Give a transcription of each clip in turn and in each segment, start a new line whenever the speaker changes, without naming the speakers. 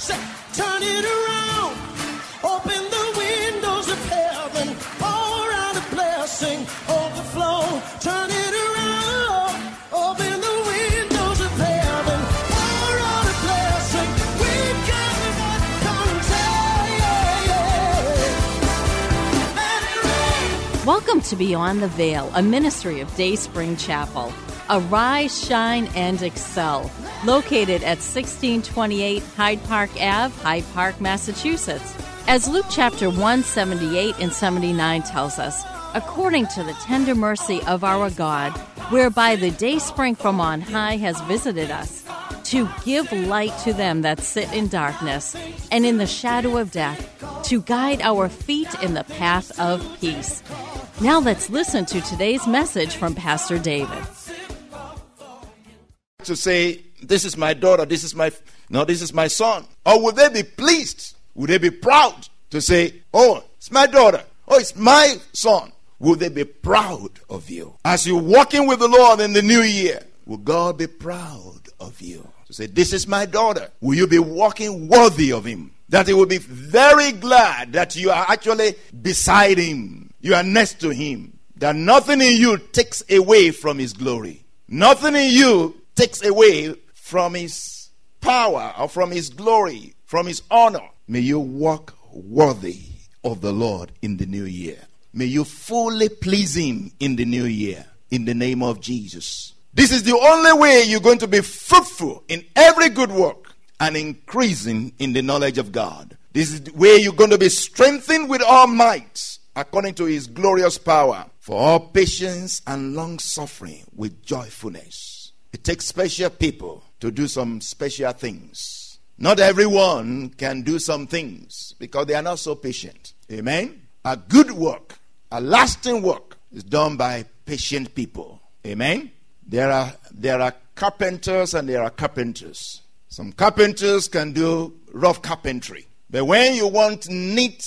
Say, turn it around.
Welcome to Beyond the Veil, a ministry of Day Spring Chapel. Arise, shine, and excel. Located at 1628 Hyde Park Ave, Hyde Park, Massachusetts. As Luke chapter 178 and 79 tells us, according to the tender mercy of our God, whereby the day spring from on high has visited us, to give light to them that sit in darkness and in the shadow of death, to guide our feet in the path of peace. Now let's listen to today's message from Pastor David.
to say, This is my daughter, this is my no, this is my son? Or would they be pleased? Would they be proud to say, Oh, it's my daughter, oh, it's my son? Would they be proud of you? As you're walking with the Lord in the new year, will God be proud of you? To say, This is my daughter. Will you be walking worthy of him? That he will be very glad that you are actually beside him, you are next to him. That nothing in you takes away from his glory. Nothing in you takes away from his power or from his glory, from his honor. May you walk worthy of the Lord in the new year. May you fully please him in the new year. In the name of Jesus. This is the only way you're going to be fruitful in every good work and increasing in the knowledge of God. This is the way you're going to be strengthened with all might according to his glorious power for all patience and long suffering with joyfulness. It takes special people to do some special things. Not everyone can do some things because they are not so patient. Amen. A good work, a lasting work is done by patient people. Amen. There are there are carpenters and there are carpenters. Some carpenters can do rough carpentry. But when you want neat,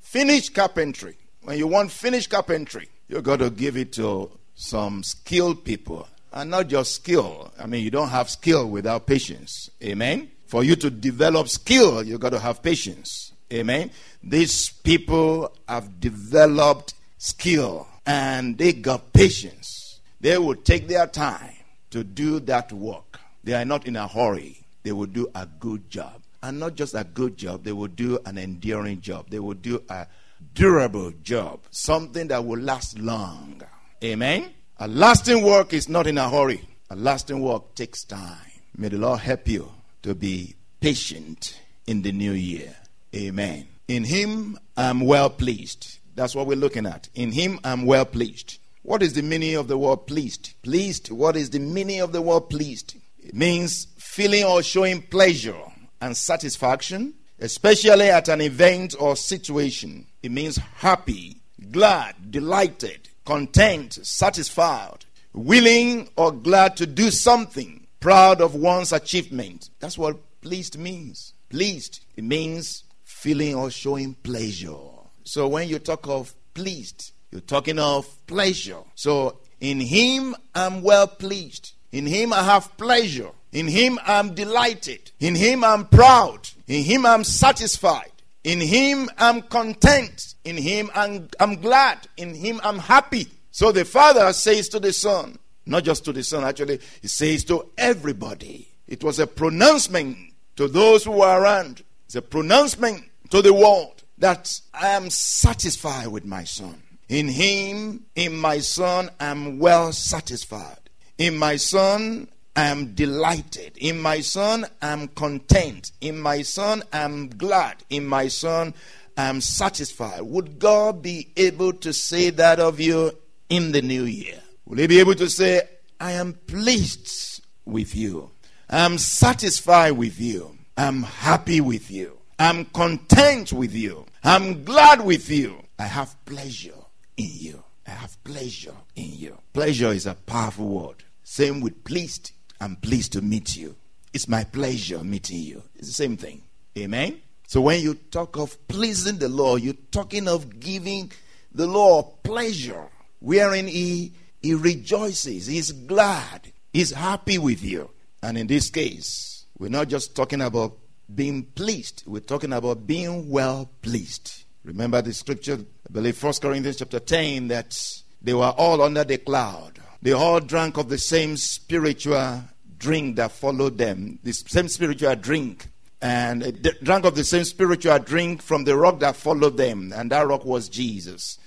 finished carpentry, when you want finished carpentry, you got to give it to some skilled people. And not just skill. I mean, you don't have skill without patience. Amen. For you to develop skill, you got to have patience. Amen. These people have developed skill and they got patience. They will take their time to do that work. They are not in a hurry. They will do a good job. And not just a good job, they will do an enduring job. They will do a durable job, something that will last long. Amen. A lasting work is not in a hurry. A lasting work takes time. May the Lord help you to be patient in the new year. Amen. In Him I'm well pleased. That's what we're looking at. In Him I'm well pleased. What is the meaning of the word pleased? Pleased. What is the meaning of the word pleased? It means feeling or showing pleasure and satisfaction, especially at an event or situation. It means happy, glad, delighted, content, satisfied, willing or glad to do something, proud of one's achievement. That's what pleased means. Pleased, it means feeling or showing pleasure. So when you talk of pleased, you're talking of pleasure. So in Him I'm well pleased. In Him I have pleasure. In Him I'm delighted. In Him I'm proud. In Him I'm satisfied. In Him I'm content. In Him I'm, I'm glad. In Him I'm happy. So the Father says to the Son, not just to the Son, actually, He says to everybody. It was a pronouncement to those who were around. It's a pronouncement to the world that I am satisfied with my Son. In Him, in my Son, I'm well satisfied. In my Son, I'm delighted. In my Son, I'm content. In my Son, I'm glad. In my Son, I'm satisfied. Would God be able to say that of you in the new year? Will He be able to say, I am pleased with you? I'm satisfied with you. I'm happy with you. I'm content with you. I'm glad with you. I have pleasure in you. I have pleasure in you. Pleasure is a powerful word. Same with pleased. I'm pleased to meet you. It's my pleasure meeting you. It's the same thing. Amen. So when you talk of pleasing the Lord, you're talking of giving the Lord pleasure, wherein He He rejoices, He's glad, He's happy with you. And in this case, we're not just talking about being pleased, we're talking about being well pleased. Remember the scripture, I believe 1 Corinthians chapter 10, that they were all under the cloud. They all drank of the same spiritual drink that followed them, the same spiritual drink. And uh, they drank of the same spiritual drink from the rock that followed them, and that rock was Jesus.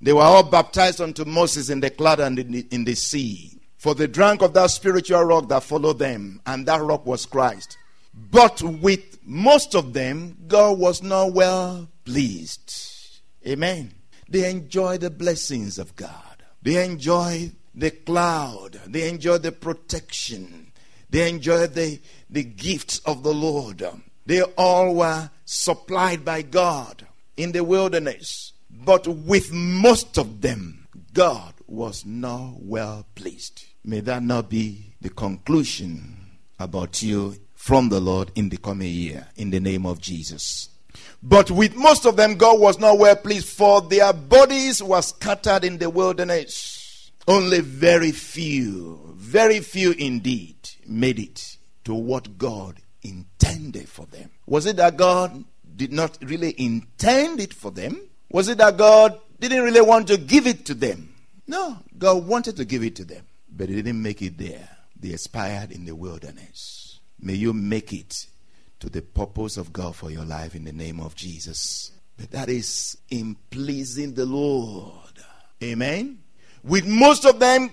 They were all baptized unto Moses in the cloud and in the, in the sea. For they drank of that spiritual rock that followed them, and that rock was Christ. But with most of them, God was not well pleased. Amen. They enjoyed the blessings of God. They enjoyed the cloud. They enjoyed the protection. They enjoyed the, the gifts of the Lord. They all were supplied by God in the wilderness. But with most of them, God was not well pleased. May that not be the conclusion about you from the Lord in the coming year, in the name of Jesus. But with most of them, God was not well pleased, for their bodies were scattered in the wilderness. Only very few, very few indeed, made it to what God intended for them. Was it that God did not really intend it for them? Was it that God didn't really want to give it to them? No, God wanted to give it to them, but He didn't make it there. They expired in the wilderness. May you make it to the purpose of God for your life in the name of Jesus. But that is in pleasing the Lord. Amen. With most of them,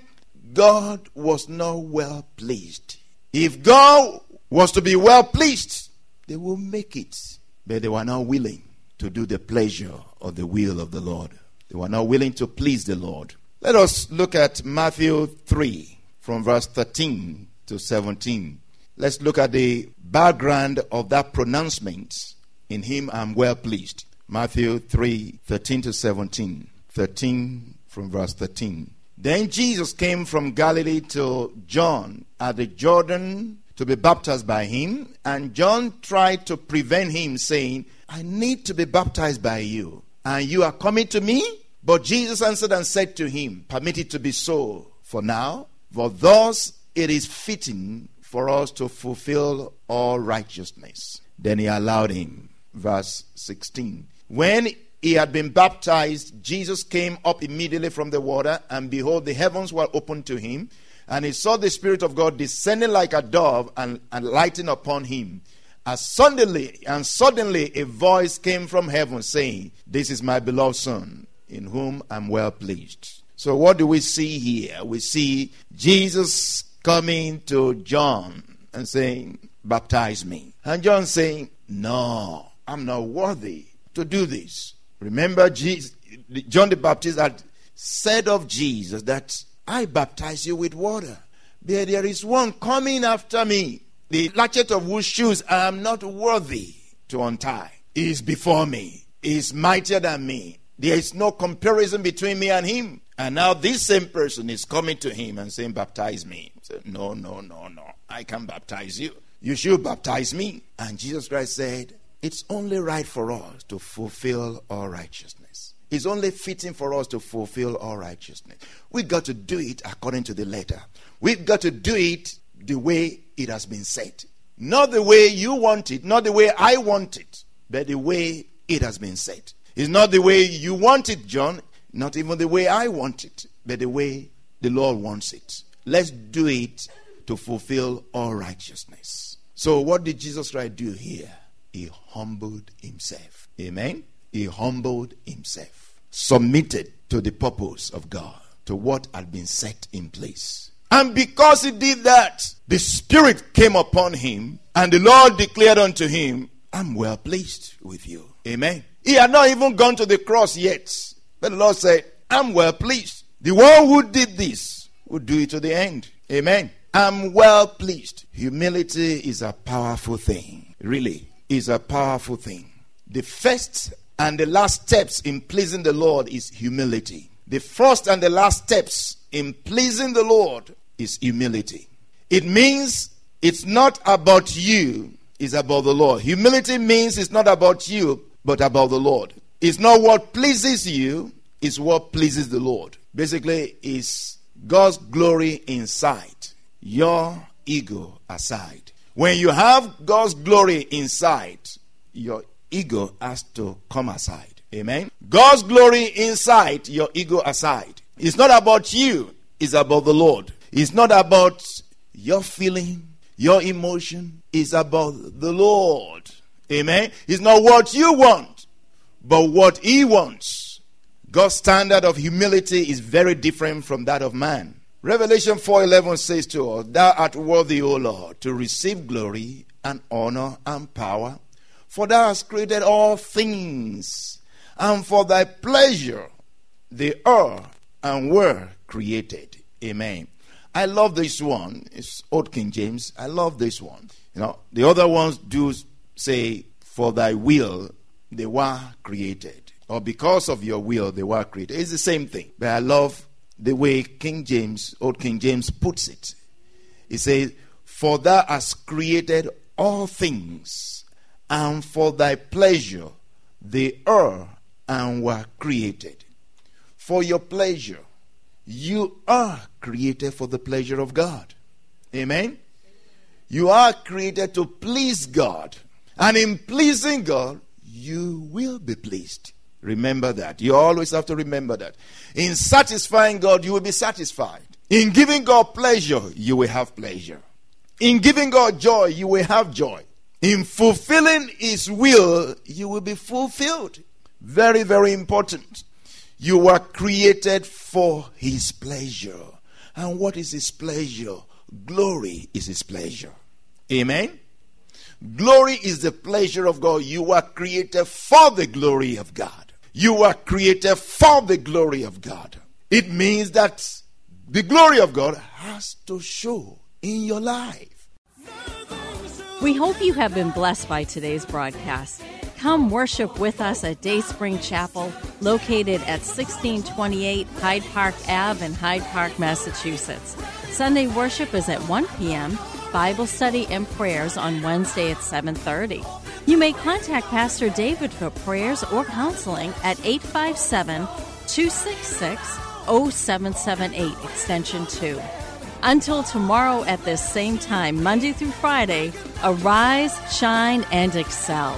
God was not well pleased. If God was to be well pleased, they will make it. But they were not willing to do the pleasure or the will of the Lord. They were not willing to please the Lord. Let us look at Matthew 3 from verse 13 to 17. Let's look at the background of that pronouncement. In him I'm well pleased. Matthew 3 13 to 17. 13 from verse 13. Then Jesus came from Galilee to John at the Jordan to be baptized by him, and John tried to prevent him, saying, I need to be baptized by you, and you are coming to me? But Jesus answered and said to him, Permit it to be so for now, for thus it is fitting for us to fulfill all righteousness. Then he allowed him. Verse 16. When he had been baptized, Jesus came up immediately from the water, and behold, the heavens were opened to him, and he saw the Spirit of God descending like a dove and, and lighting upon him. As suddenly and suddenly a voice came from heaven saying, This is my beloved Son, in whom I'm well pleased. So what do we see here? We see Jesus coming to John and saying, Baptize me. And John saying, No, I'm not worthy to do this. Remember, Jesus, John the Baptist had said of Jesus that I baptize you with water. But there is one coming after me, the latchet of whose shoes I am not worthy to untie. He is before me, he is mightier than me. There is no comparison between me and him. And now this same person is coming to him and saying, Baptize me. Said, No, no, no, no. I can baptize you. You should baptize me. And Jesus Christ said, It's only right for us to fulfill all righteousness. It's only fitting for us to fulfill all righteousness. We've got to do it according to the letter. We've got to do it the way it has been said. Not the way you want it, not the way I want it, but the way it has been said. It's not the way you want it, John, not even the way I want it, but the way the Lord wants it. Let's do it to fulfill all righteousness. So, what did Jesus Christ do here? He humbled himself. Amen? He humbled himself, submitted to the purpose of God, to what had been set in place. And because he did that, the Spirit came upon him, and the Lord declared unto him, I'm well pleased with you. Amen. He had not even gone to the cross yet. But the Lord said, I'm well pleased. The one who did this will do it to the end. Amen. I'm well pleased. Humility is a powerful thing. really is a powerful thing. The first and the last steps in pleasing the Lord is humility. The first and the last steps in pleasing the Lord is humility. It means it's not about you, it's about the Lord. Humility means it's not about you, but about the Lord. It's not what pleases you, it's what pleases the Lord. Basically, it's God's glory inside, your ego aside. When you have God's glory inside, your ego has to come aside. Amen. God's glory inside, your ego aside. It's not about you, it's about the Lord. It's not about your feeling, your emotion. It's about the Lord. Amen. It's not what you want, but what He wants. God's standard of humility is very different from that of man. Revelation 4:11 says to us, "Thou art worthy, O Lord, to receive glory and honor and power, for thou hast created all things, and for thy pleasure they are and were created." Amen. I love this one. It's Old King James. I love this one. You know, the other ones do say, "For thy will they were created," or because of your will they were created. It's the same thing. But I love the way King James, Old King James, puts it. He says, For thou hast created all things, and for thy pleasure they are and were created. For your pleasure, you are created for the pleasure of God. Amen? You are created to please God. And in pleasing God, you will be pleased. Remember that. You always have to remember that. In satisfying God, you will be satisfied. In giving God pleasure, you will have pleasure. In giving God joy, you will have joy. In fulfilling His will, you will be fulfilled. Very, very important. You were created for His pleasure. And what is His pleasure? Glory is His pleasure. Amen? Glory is the pleasure of God. You were created for the glory of God. You were created for the glory of God. It means that the glory of God has to show in your life.
We hope you have been blessed by today's broadcast. Come worship with us at Dayspring Chapel, located at 1628 Hyde Park Ave in Hyde Park, Massachusetts. Sunday worship is at 1 p.m. Bible study and prayers on Wednesday at 7:30. You may contact Pastor David for prayers or counseling at 857-266-0778 extension 2. Until tomorrow at this same time, Monday through Friday, arise, shine and excel.